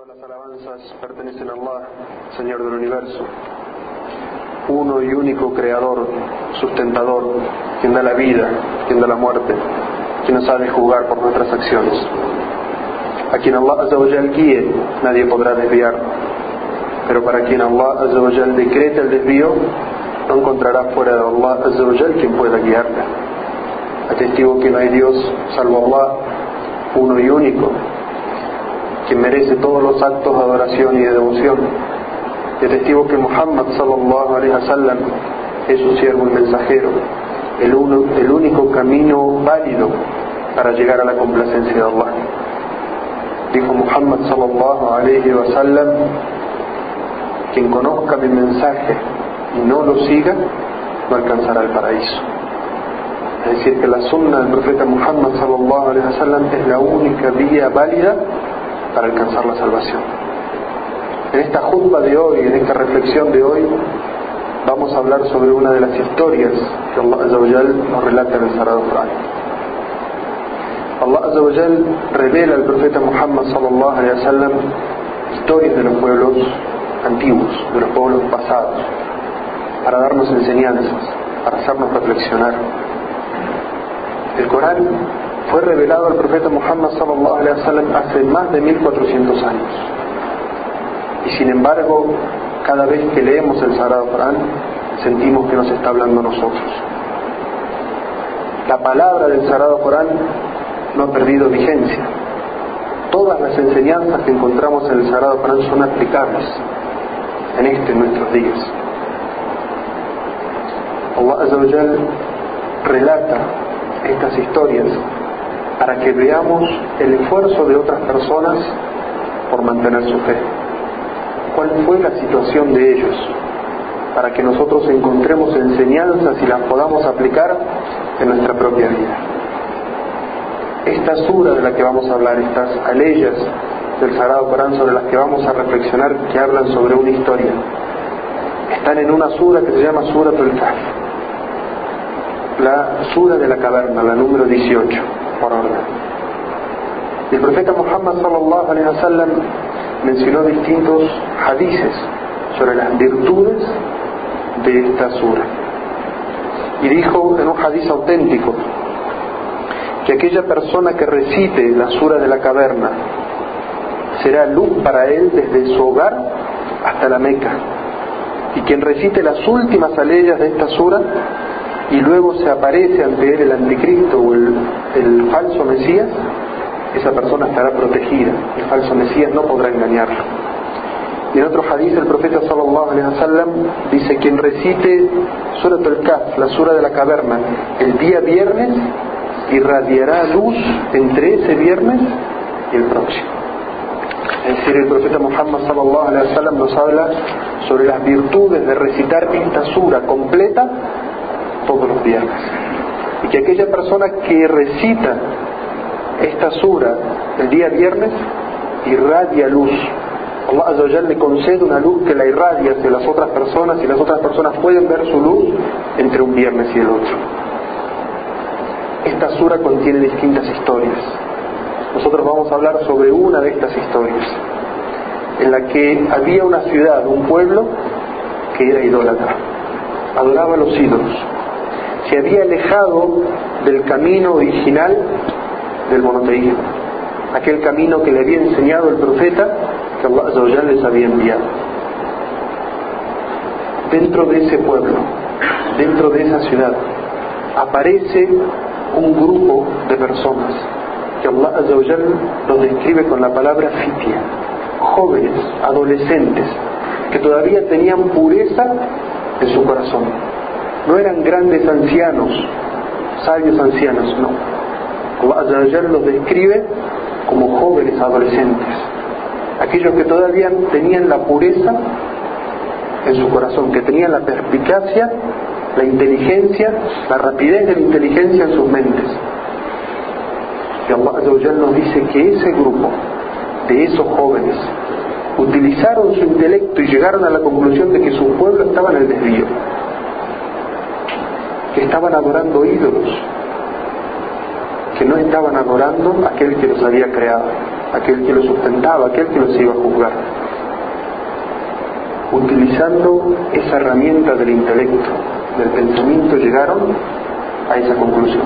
Todas las alabanzas pertenecen a Allah, Señor del universo, uno y único creador, sustentador, quien da la vida, quien da la muerte, quien nos sabe jugar por nuestras acciones. A quien Allah Azzawajal guíe, nadie podrá desviar. Pero para quien Allah Azzawajal decreta el desvío, no encontrará fuera de Allah Azzawajal quien pueda guiarle. Atestigo que no hay Dios salvo Allah, uno y único, quien merece todos los actos de adoración y de devoción. Y testigo que Muhammad sallallahu alaihi wasallam es su siervo y mensajero, el, uno, el único camino válido para llegar a la complacencia de Allah. Dijo Muhammad sallallahu alaihi wasallam, quien conozca mi mensaje y no lo siga, no alcanzará el paraíso. Es decir, que la sunna del profeta Muhammad sallallahu alaihi wasallam es la única vía válida para alcanzar la salvación. En esta juzba de hoy, en esta reflexión de hoy, vamos a hablar sobre una de las historias que Allah nos relata en el Sagrado Corán. Allah revela al profeta Muhammad sallallahu alaihi wasallam historias de los pueblos antiguos, de los pueblos pasados, para darnos enseñanzas, para hacernos reflexionar. El Corán fue revelado al profeta Muhammad sallallahu alaihi wasallam hace más de 1400 años. Y sin embargo, cada vez que leemos el Sagrado Corán, sentimos que nos está hablando nosotros. La palabra del Sagrado Corán no ha perdido vigencia. Todas las enseñanzas que encontramos en el Sagrado Corán son aplicables en este nuestros días. Allah relata estas historias para que veamos el esfuerzo de otras personas por mantener su fe. ¿Cuál fue la situación de ellos? Para que nosotros encontremos enseñanzas y las podamos aplicar en nuestra propia vida. Esta sura de la que vamos a hablar, estas aleyas del Sagrado Corán sobre las que vamos a reflexionar, que hablan sobre una historia, están en una sura que se llama Sura Kahf, la sura de la caverna, la número 18 El profeta Muhammad sallallahu alaihi wasallam mencionó distintos hadices sobre las virtudes de esta sura. Y dijo en un hadiz auténtico que aquella persona que recite la sura de la caverna será luz para él desde su hogar hasta la Meca. Y quien recite las últimas aleyas de esta sura y luego se aparece ante él el anticristo o el, falso Mesías, esa persona estará protegida. El falso Mesías no podrá engañarlo. Y en otro hadith el profeta sallallahu alaihi wasallam dice quien recite Surat al-Kaf, la sura de la caverna, el día viernes irradiará luz entre ese viernes y el próximo. Es decir, el profeta Muhammad sallallahu alaihi wasallam nos habla sobre las virtudes de recitar esta sura completa todos los viernes. Y que aquella persona que recita esta sura el día viernes irradia luz. Allah le concede una luz que la irradia hacia las otras personas y las otras personas pueden ver su luz entre un viernes y el otro. Esta sura contiene distintas historias. Nosotros vamos a hablar sobre una de estas historias, en la que había una ciudad, un pueblo, que era idólatra, adoraba a los ídolos, se había alejado del camino original del monoteísmo, aquel camino que le había enseñado el profeta que Allah les había enviado. Dentro de ese pueblo, dentro de esa ciudad, aparece un grupo de personas que Allah los describe con la palabra fitia, jóvenes, adolescentes, que todavía tenían pureza en su corazón no eran grandes ancianos, sabios ancianos, no. Allah los describe como jóvenes adolescentes, aquellos que todavía tenían la pureza en su corazón, que tenían la perspicacia, la inteligencia, la rapidez de la inteligencia en sus mentes. Y Allah nos dice que ese grupo de esos jóvenes utilizaron su intelecto y llegaron a la conclusión de que su pueblo estaba en el desvío estaban adorando ídolos, que no estaban adorando aquel que los había creado. aquel que los sustentaba, aquel que los iba a juzgar. Utilizando esa herramienta del intelecto, del pensamiento, llegaron a esa conclusión.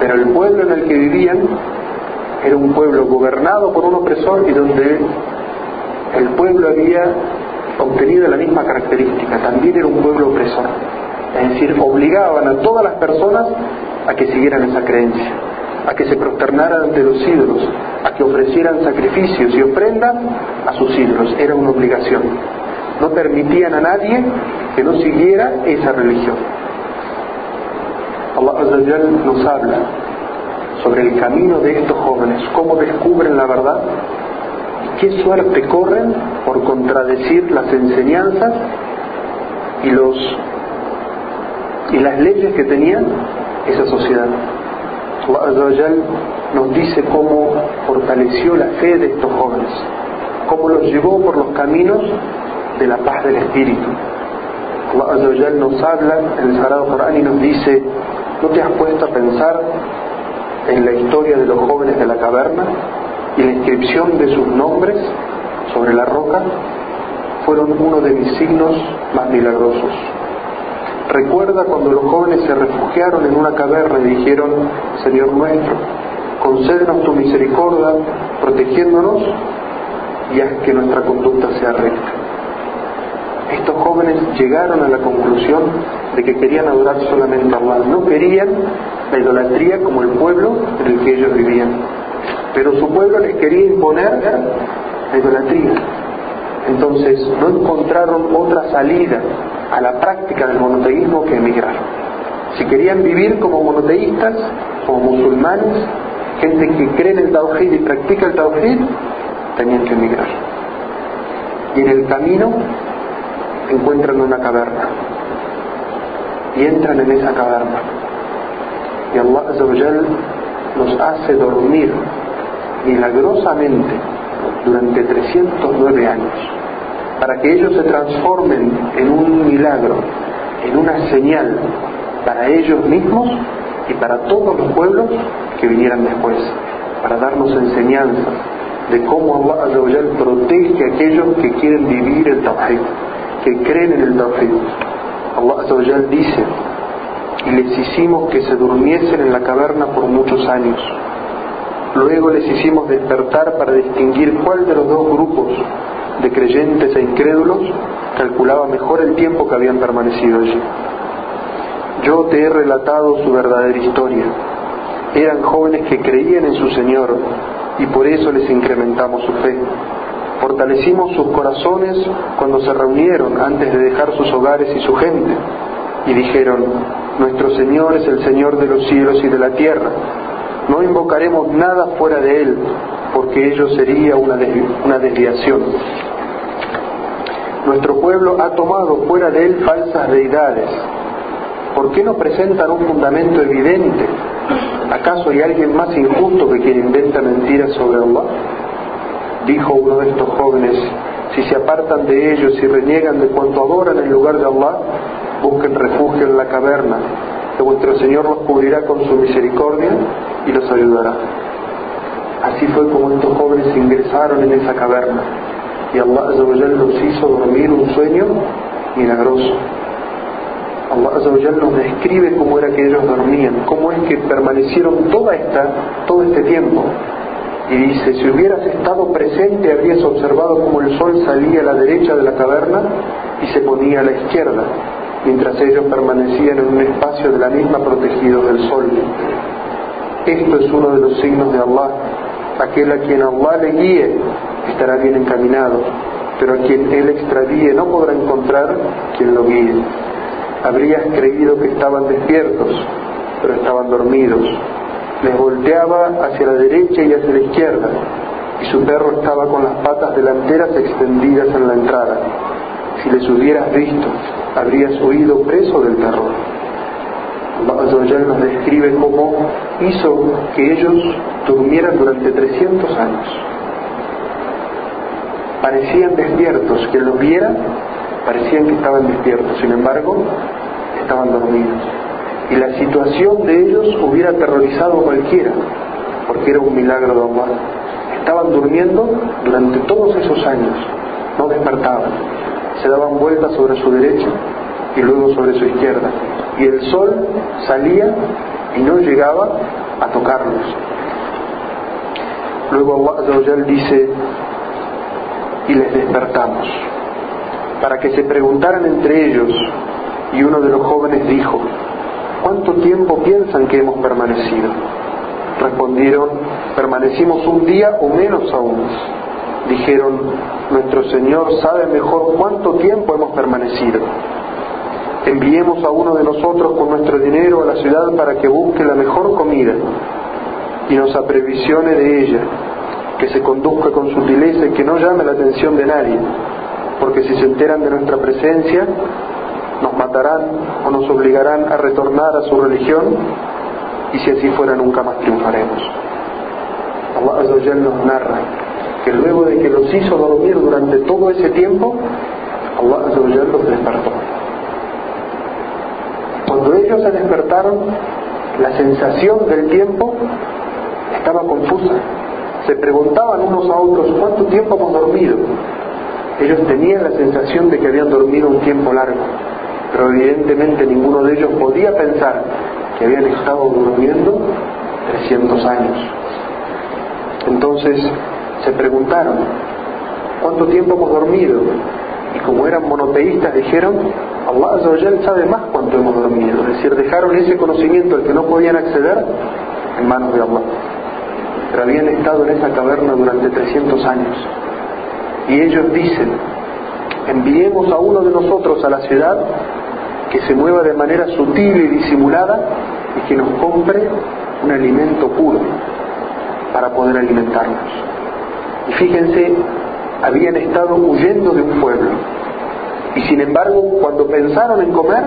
Pero el pueblo en el que vivían era un pueblo gobernado por un opresor y donde el pueblo había obtenido la misma característica, también era un pueblo opresor. Es decir, obligaban a todas las personas a que siguieran esa creencia, a que se prosternaran ante los ídolos, a que ofrecieran sacrificios y ofrendas a sus ídolos. Era una obligación. No permitían a nadie que no siguiera esa religión. Allah nos habla sobre el camino de estos jóvenes, cómo descubren la verdad qué suerte corren por contradecir las enseñanzas y los y las leyes que tenía esa sociedad. Allah nos dice cómo fortaleció la fe de estos jóvenes, cómo los llevó por los caminos de la paz del espíritu. Allah nos habla en el Sagrado Corán y nos dice, ¿no te has puesto a pensar en la historia de los jóvenes de la caverna y la inscripción de sus nombres sobre la roca? Fueron uno de mis signos más milagrosos. Recuerda cuando los jóvenes se refugiaron en una caverna y dijeron, Señor nuestro, concédenos tu misericordia, protegiéndonos y haz que nuestra conducta sea recta. Estos jóvenes llegaron a la conclusión de que querían adorar solamente a Allah, no querían la idolatría como el pueblo en el que ellos vivían, pero su pueblo les quería imponer la idolatría. Entonces no encontraron otra salida a la práctica del monoteísmo que emigrar. Si querían vivir como monoteístas, como musulmanes, gente que cree en el Tawhid y practica el Tawhid, tenían que emigrar. Y en el camino encuentran una caverna. Y entran en esa caverna. Y Allah nos hace dormir milagrosamente durante 309 años para que ellos se transformen en un milagro, en una señal para ellos mismos y para todos los pueblos que vinieran después, para darnos enseñanzas de cómo Allah protege a aquellos que quieren vivir el Tawhid, que creen en el Tawhid. Allah dice, y les hicimos que se durmiesen en la caverna por muchos años. Luego les hicimos despertar para distinguir cuál de los dos grupos de creyentes e incrédulos calculaba mejor el tiempo que habían permanecido allí. Yo te he relatado su verdadera historia. Eran jóvenes que creían en su Señor y por eso les incrementamos su fe. Fortalecimos sus corazones cuando se reunieron antes de dejar sus hogares y su gente y dijeron, nuestro Señor es el Señor de los cielos y de la tierra. No invocaremos nada fuera de Él, porque ello sería una, una desviación. Nuestro pueblo ha tomado fuera de él falsas deidades. ¿Por qué no presentan un fundamento evidente? ¿Acaso hay alguien más injusto que quien inventa mentiras sobre Allah? Dijo uno de estos jóvenes, si se apartan de ellos y reniegan de cuanto adoran en lugar de Allah, busquen refugio en la caverna, que vuestro Señor los cubrirá con su misericordia y los ayudará. Así fue como estos jóvenes ingresaron en esa caverna y Allah los hizo dormir un sueño milagroso. Allah nos describe cómo era que ellos dormían, cómo es que permanecieron toda esta, todo este tiempo. Y dice, si hubieras estado presente habrías observado cómo el sol salía a la derecha de la caverna y se ponía a la izquierda, mientras ellos permanecían en un espacio de la misma protegidos del sol. Esto es uno de los signos de Allah, aquel a quien Allah le guíe estará bien encaminado, pero a quien él extravíe no podrá encontrar quien lo guíe. Habrías creído que estaban despiertos, pero estaban dormidos. Les volteaba hacia la derecha y hacia la izquierda, y su perro estaba con las patas delanteras extendidas en la entrada. Si les hubieras visto, habrías huido preso del terror. Allah nos describe cómo hizo que ellos durmieran durante 300 años parecían despiertos, quien los viera parecían que estaban despiertos, sin embargo, estaban dormidos. Y la situación de ellos hubiera aterrorizado a cualquiera, porque era un milagro de Allah. estaban durmiendo durante todos esos años, no despertaban, se daban vueltas sobre su derecha y luego sobre su izquierda, y el sol salía y no llegaba a tocarlos. Luego Allah dice, y les despertamos, para que se preguntaran entre ellos, y uno de los jóvenes dijo, ¿cuánto tiempo piensan que hemos permanecido? Respondieron, permanecimos un día o menos aún. Dijeron, nuestro Señor sabe mejor cuánto tiempo hemos permanecido. Enviemos a uno de nosotros con nuestro dinero a la ciudad para que busque la mejor comida y nos aprevisione de ella, que se conduzca con sutileza y que no llame la atención de nadie, porque si se enteran de nuestra presencia, nos matarán o nos obligarán a retornar a su religión y si así fuera nunca más triunfaremos. Allah nos narra que luego de que los hizo dormir durante todo ese tiempo, Allah los despertó. Cuando ellos se despertaron, la sensación del tiempo estaba confusa. Se preguntaban unos a otros cuánto tiempo hemos dormido. Ellos tenían la sensación de que habían dormido un tiempo largo, pero evidentemente ninguno de ellos podía pensar que habían estado durmiendo 300 años. Entonces se preguntaron, ¿cuánto tiempo hemos dormido? Y como eran monoteístas dijeron, Allah sabe más cuánto hemos dormido. Es decir, dejaron ese conocimiento al que no podían acceder en manos de Allah. Pero habían estado en esa caverna durante 300 años. Y ellos dicen, enviemos a uno de nosotros a la ciudad que se mueva de manera sutil y disimulada y que nos compre un alimento puro para poder alimentarnos. Y fíjense, habían estado huyendo de un pueblo. Y sin embargo, cuando pensaron en comer,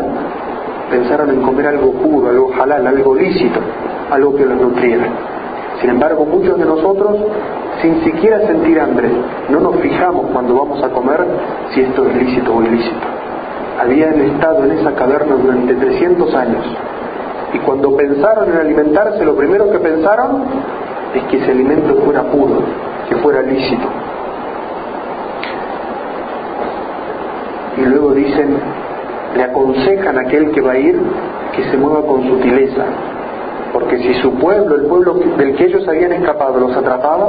pensaron en comer algo puro, algo halal, algo lícito, algo que los nutriera. Sin embargo, muchos de nosotros, sin siquiera sentir hambre, no nos fijamos cuando vamos a comer si esto es lícito o ilícito. Habían estado en esa caverna durante 300 años y cuando pensaron en alimentarse, lo primero que pensaron es que ese alimento fuera puro, que fuera lícito. Y luego dicen, le aconsejan a aquel que va a ir que se mueva con sutileza, porque si su pueblo, el pueblo del que ellos habían escapado, los atrapaba,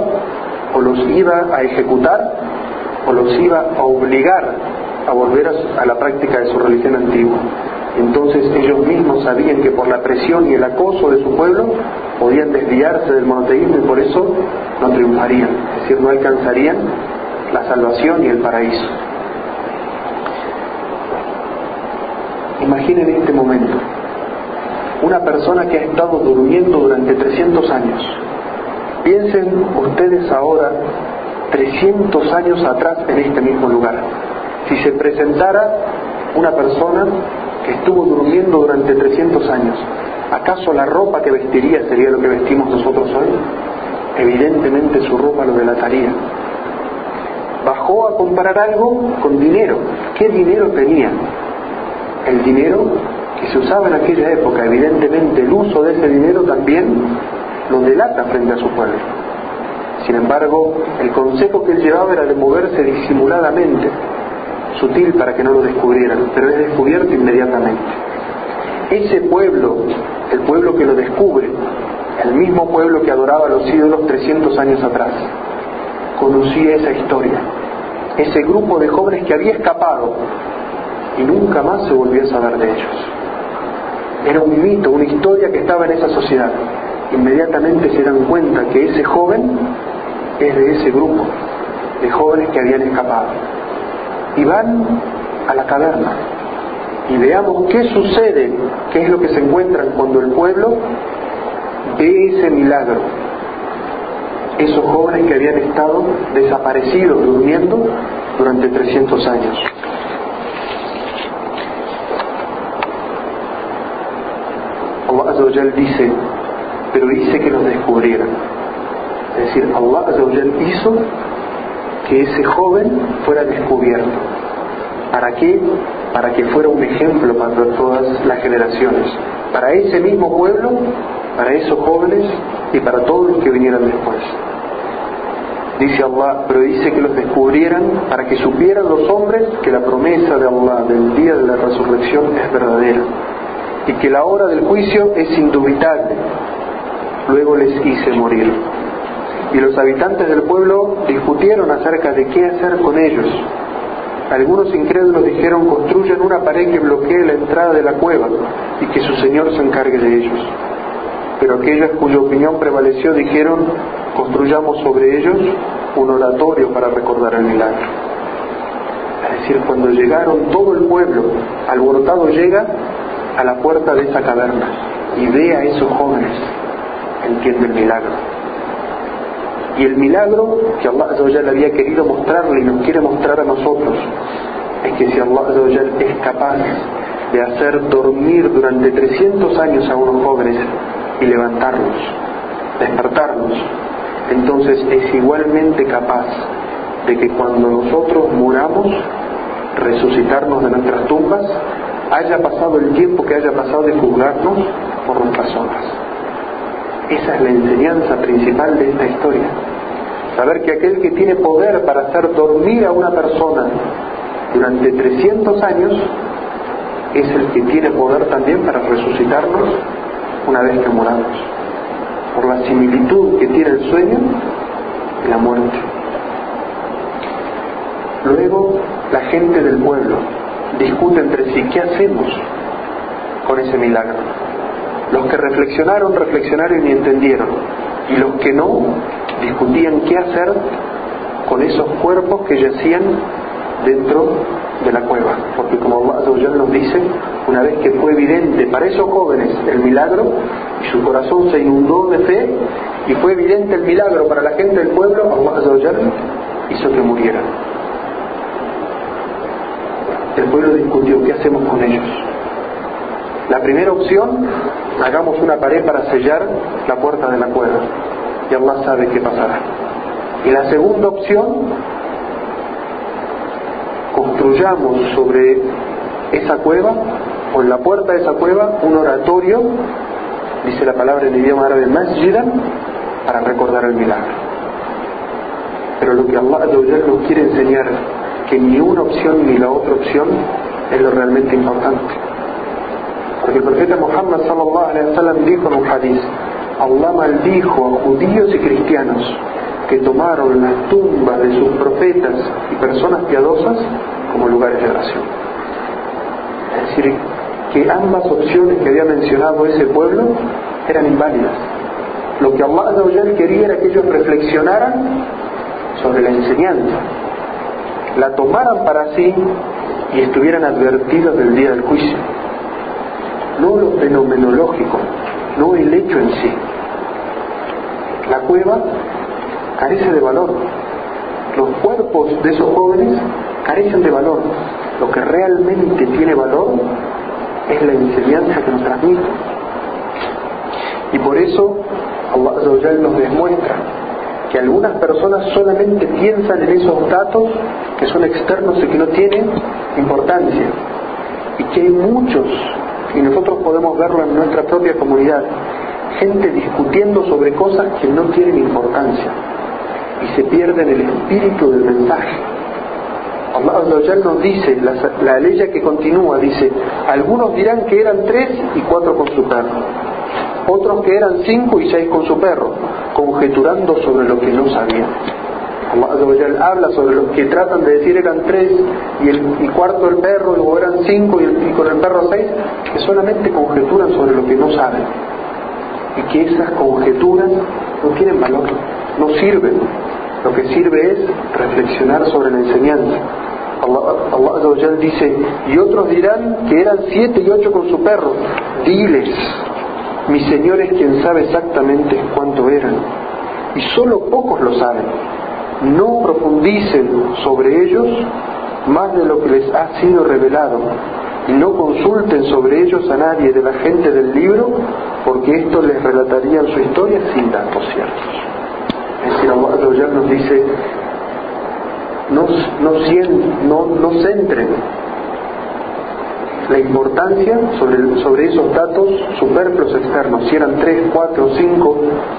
o los iba a ejecutar, o los iba a obligar a volver a, la práctica de su religión antigua. Entonces ellos mismos sabían que por la presión y el acoso de su pueblo podían desviarse del monoteísmo y por eso no triunfarían, es decir, no alcanzarían la salvación y el paraíso. Imaginen este momento, una persona que ha estado durmiendo durante 300 años. Piensen ustedes ahora 300 años atrás en este mismo lugar. Si se presentara una persona que estuvo durmiendo durante 300 años, ¿acaso la ropa que vestiría sería lo que vestimos nosotros hoy? Evidentemente su ropa lo delataría. Bajó a comprar algo con dinero. ¿Qué dinero tenía? El dinero que se usaba en aquella época. Evidentemente el uso de ese dinero también lo delata frente a su pueblo. Sin embargo, el consejo que él llevaba era de moverse disimuladamente, sutil para que no lo descubrieran, pero es descubierto inmediatamente. Ese pueblo, el pueblo que lo descubre, el mismo pueblo que adoraba a los ídolos 300 años atrás, conocía esa historia, ese grupo de jóvenes que había escapado y nunca más se volvió a saber de ellos. Era un mito, una historia que estaba en esa sociedad. Inmediatamente se dan cuenta que ese joven es de ese grupo de jóvenes que habían escapado y van a la caverna y veamos qué sucede, qué es lo que se encuentran cuando el pueblo ve ese milagro. Esos jóvenes que habían estado desaparecidos, durmiendo durante 300 años. Allah dice, pero hice que los descubrieran. Es decir, Allah hizo que ese joven fuera descubierto. ¿Para qué? Para que fuera un ejemplo para todas las generaciones. Para ese mismo pueblo, para esos jóvenes y para todos los que vinieran después. dice Allah, pero dice que los descubrieran para que supieran los hombres que la promesa de Allah del día de la resurrección es verdadera y que la hora del juicio es indubitable. Luego les hice morir. Y los habitantes del pueblo discutieron acerca de qué hacer con ellos. Algunos incrédulos dijeron, construyan una pared que bloquee la entrada de la cueva y que su Señor se encargue de ellos. Pero aquellos cuya opinión prevaleció dijeron, construyamos sobre ellos un oratorio para recordar el milagro. Es decir, cuando llegaron todo el pueblo, alborotado llega a la puerta de esa caverna y ve a esos jóvenes, entiende el milagro. Y el milagro que Allah le había querido mostrarle y nos quiere mostrar a nosotros es que si Allah es capaz de hacer dormir durante 300 años a unos jóvenes y levantarlos, despertarlos, entonces es igualmente capaz de que cuando nosotros muramos, resucitarnos de nuestras tumbas, haya pasado el tiempo que haya pasado de juzgarnos por nuestras obras. Esa es la enseñanza principal de esta historia. Saber que aquel que tiene poder para hacer dormir a una persona durante 300 años es el que tiene poder también para resucitarnos una vez que moramos, por la similitud que tiene el sueño y la muerte. Luego, la gente del pueblo discute entre sí, ¿qué hacemos con ese milagro? Los que reflexionaron, reflexionaron y entendieron, y los que no, discutían qué hacer con esos cuerpos que yacían dentro de la cueva, porque como Allah nos dice, una vez que fue evidente para esos jóvenes el milagro, y su corazón se inundó de fe, y fue evidente el milagro para la gente del pueblo, Allah hizo que murieran. El pueblo discutió qué hacemos con ellos. La primera opción, hagamos una pared para sellar la puerta de la cueva, y Allah sabe qué pasará. Y la segunda opción, construyamos sobre esa cueva o en la puerta de esa cueva un oratorio, dice la palabra en idioma árabe masjidan, para recordar el milagro. Pero lo que Allah nos quiere enseñar, que ni una opción ni la otra opción es lo realmente importante. Porque el profeta Muhammad sallallahu alaihi wasallam dijo en un hadith, Allah maldijo a judíos y cristianos que tomaron las tumbas de sus profetas y personas piadosas como lugares de oración. Es decir, que ambas opciones que había mencionado ese pueblo eran inválidas. Lo que Allah quería era que ellos reflexionaran sobre la enseñanza, la tomaran para sí y estuvieran advertidos del día del juicio. No lo fenomenológico, no el hecho en sí. La cueva carece de valor. Los cuerpos de esos jóvenes carecen de valor. Lo que realmente tiene valor es la enseñanza que nos transmite. Y por eso Allah nos demuestra que algunas personas solamente piensan en esos datos que son externos y que no tienen importancia. Y que hay muchos, y nosotros podemos verlo en nuestra propia comunidad, gente discutiendo sobre cosas que no tienen importancia y se pierden el espíritu del mensaje. Allah nos dice, la, la ley que continúa, dice, algunos dirán que eran tres y cuatro con su perro, otros que eran cinco y seis con su perro, conjeturando sobre lo que no sabían. Allah habla sobre los que tratan de decir eran tres y el cuarto el perro, o eran cinco y, con el perro seis, que solamente conjeturan sobre lo que no saben. Y que esas conjeturas no tienen valor, no sirven. Lo que sirve es reflexionar sobre la enseñanza. Allah, Allah dice, y otros dirán que eran siete y ocho con su perro. Diles, mi Señor es quien sabe exactamente cuánto eran, y solo pocos lo saben. No profundicen sobre ellos más de lo que les ha sido revelado, y no consulten sobre ellos a nadie de la gente del libro, porque esto les relataría su historia sin datos ciertos. Es decir, Allah nos dice, no, no, no, centren la importancia sobre, esos datos superfluos externos, si eran tres, cuatro, cinco,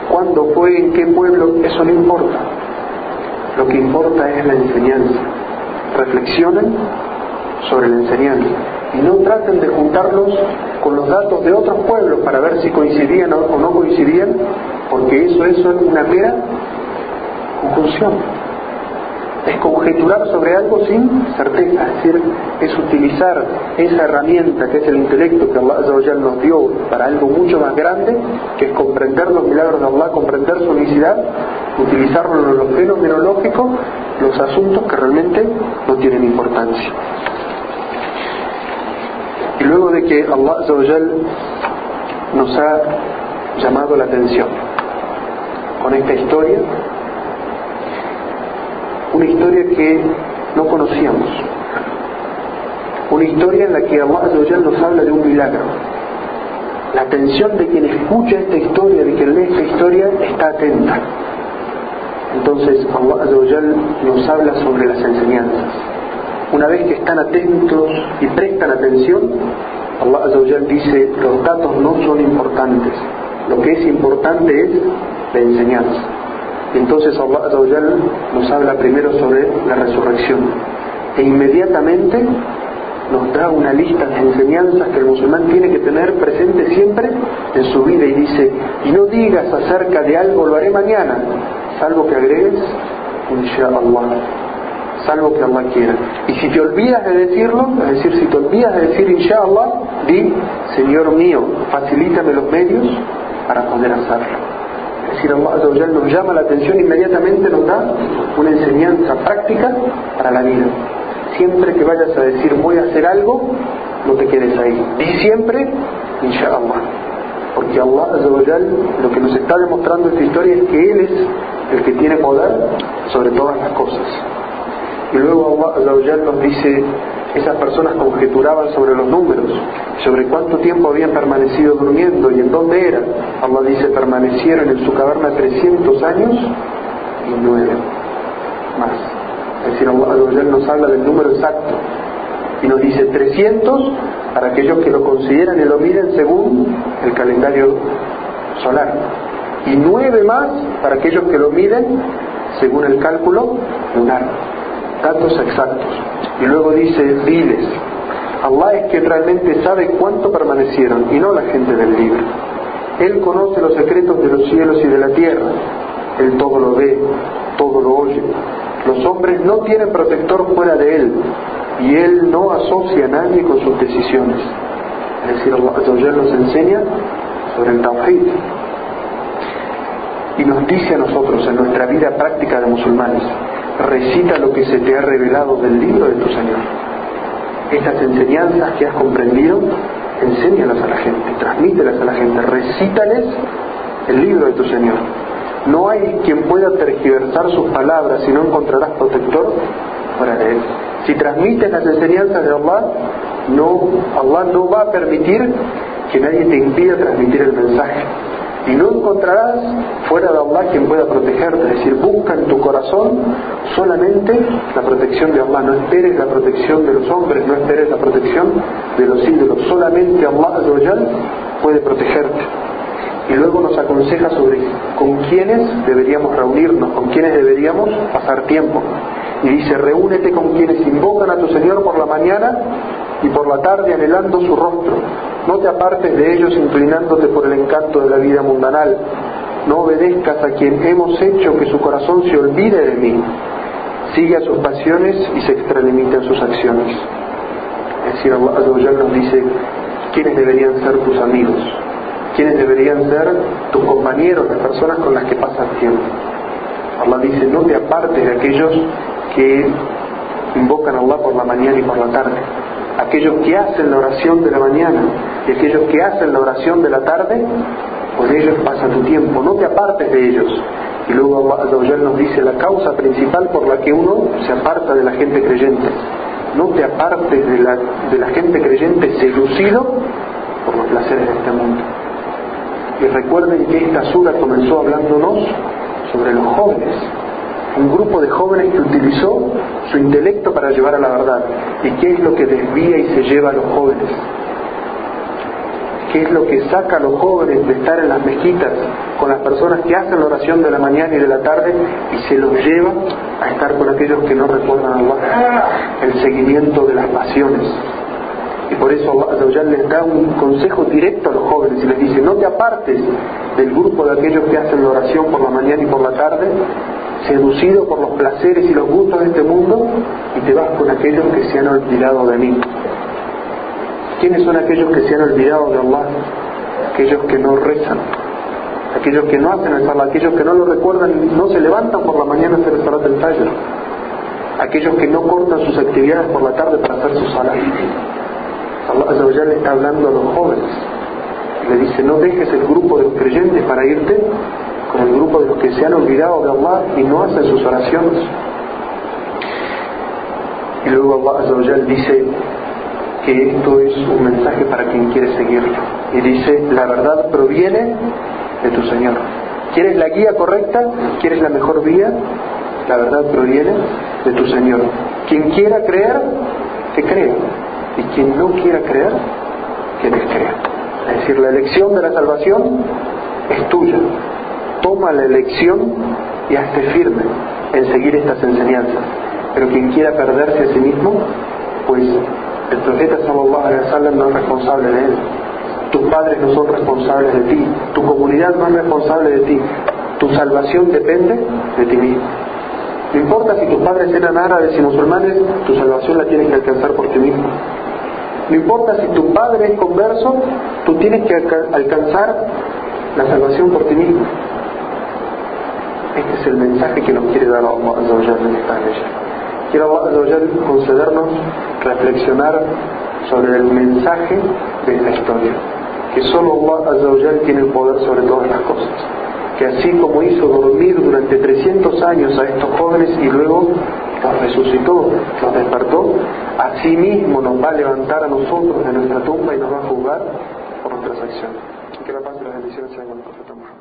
cuándo fue, en qué pueblo, eso no importa. lo que importa es la enseñanza. Reflexionen sobre la enseñanza y no traten de juntarlos con los datos de otros pueblos para ver si coincidían o no coincidían, porque eso, eso es una mera conjunción. Es conjeturar sobre algo sin certeza, es decir, es utilizar esa herramienta que es el intelecto que Allah nos dio para algo mucho más grande, que es comprender los milagros de Allah, comprender su unicidad, utilizarlo en lo fenomenológico, los asuntos que realmente no tienen importancia. Y luego de que Allah nos ha llamado la atención con esta historia, una historia que no conocíamos, una historia en la que Allah nos habla de un milagro. La atención de quien escucha esta historia, de quien lee esta historia, está atenta. Entonces Allah nos habla sobre las enseñanzas una vez que están atentos y prestan atención, Allah dice, los datos no son importantes, lo que es importante es la enseñanza. Entonces Allah nos habla primero sobre la resurrección e inmediatamente nos da una lista de enseñanzas que el musulmán tiene que tener presente siempre en su vida y dice, y no digas acerca de algo lo haré mañana, salvo que agregues, inshallah salvo que Allah quiera. Y si te olvidas de decirlo, es decir, si te olvidas de decir inshallah, di, Señor mío, facilítame los medios para poder hacerlo. Decir, Allah nos llama la atención inmediatamente nos da una enseñanza práctica para la vida. Siempre que vayas a decir voy a hacer algo, no te quedes ahí. Di siempre, inshallah. Porque Allah lo que nos está demostrando esta historia es que Él es el que tiene poder sobre todas las cosas. Y luego Allah nos dice, esas personas conjeturaban sobre los números, sobre cuánto tiempo habían permanecido durmiendo y en dónde eran. Allah dice, permanecieron en su caverna 300 años y nueve más. Es decir, Allah nos habla del número exacto y nos dice 300 para aquellos que lo consideran y lo miden según el calendario solar y nueve más para aquellos que lo miden según el cálculo lunar datos exactos. Y luego dice, diles, Allah es que realmente sabe cuánto permanecieron y no la gente del libro. Él conoce los secretos de los cielos y de la tierra. Él todo lo ve, todo lo oye. Los hombres no tienen protector fuera de Él y Él no asocia a nadie con sus decisiones. Es decir, Allah nos enseña sobre el Tawhid y nos dice a nosotros en nuestra vida práctica de musulmanes, recita lo que se te ha revelado del libro de tu Señor. Estas enseñanzas que has comprendido, enséñalas a la gente, transmítelas a la gente, recítales el libro de tu Señor. No hay quien pueda tergiversar sus palabras si no encontrarás protector de él. Si transmites las enseñanzas de Allah, no, Allah no va a permitir que nadie te impida transmitir el mensaje y no encontrarás fuera de Allah quien pueda protegerte, es decir, busca en tu corazón solamente la protección de Allah, no esperes la protección de los hombres, no esperes la protección de los ídolos, solamente Allah puede protegerte. Y luego nos aconseja sobre con quiénes deberíamos reunirnos, con quiénes deberíamos pasar tiempo. Y dice, reúnete con quienes invocan a tu Señor por la mañana y por la tarde anhelando su rostro no te apartes de ellos inclinándote por el encanto de la vida mundanal. No obedezcas a quien hemos hecho que su corazón se olvide de mí. Sigue a sus pasiones y se extralimita en sus acciones. Es decir, Allah nos dice quiénes deberían ser tus amigos, quiénes deberían ser tus compañeros, las personas con las que pasas tiempo. Allah dice, no te apartes de aquellos que invocan a Allah por la mañana y por la tarde aquellos que hacen la oración de la mañana y aquellos que hacen la oración de la tarde, con ellos pasa tu tiempo, no te apartes de ellos. Y luego Allah nos dice la causa principal por la que uno se aparta de la gente creyente. No te apartes de la, de la gente creyente seducido por los placeres de este mundo. Y recuerden que esta sura comenzó hablándonos sobre los jóvenes, un grupo de jóvenes que utilizó su intelecto para llevar a la verdad. ¿Y qué es lo que desvía y se lleva a los jóvenes? ¿Qué es lo que saca a los jóvenes de estar en las mezquitas con las personas que hacen la oración de la mañana y de la tarde y se los lleva a estar con aquellos que no recuerdan a Allah? El seguimiento de las pasiones. Y por eso Allah les da un consejo directo a los jóvenes y les dice, no te apartes del grupo de aquellos que hacen la oración por la mañana y por la tarde, seducido por los placeres y los gustos de este mundo, y te vas con aquellos que se han olvidado de mí. ¿Quiénes son aquellos que se han olvidado de Allah? Aquellos que no rezan, aquellos que no hacen el salat, aquellos que no lo recuerdan, no se levantan por la mañana a hacer el salat del taller, aquellos que no cortan sus actividades por la tarde para hacer su salat. Allah le está hablando a los jóvenes. Le dice, no dejes el grupo de los creyentes para irte con el grupo de los que se han olvidado de Allah y no hacen sus oraciones. Y luego Allah dice que esto es un mensaje para quien quiere seguirlo. Y dice, la verdad proviene de tu Señor. ¿Quieres la guía correcta? ¿Quieres la mejor vía? La verdad proviene de tu Señor. Quien quiera creer, que crea. Y quien no quiera creer, que descrea. Es decir, la elección de la salvación es tuya. Toma la elección y hazte firme en seguir estas enseñanzas. Pero quien quiera perderse a sí mismo, pues el profeta sallallahu alaihi wasallam no es responsable de él. Tus padres no son responsables de ti. Tu comunidad no es responsable de ti. Tu salvación depende de ti mismo. No importa si tus padres eran árabes y musulmanes, tu salvación la tienes que alcanzar por ti mismo. No importa si tu padre es converso, tú tienes que alcanzar la salvación por ti mismo. Este es el mensaje que nos quiere dar Allah en esta ley. Quiere Allah concedernos reflexionar sobre el mensaje de esta historia. Que solo Allah tiene el poder sobre todas las cosas. Que así como hizo dormir durante 300 años a estos jóvenes y luego los resucitó, los despertó, así mismo nos va a levantar a nosotros de nuestra tumba y nos va a juzgar por nuestras acciones. Que la paz y las bendiciones sean con el profeta.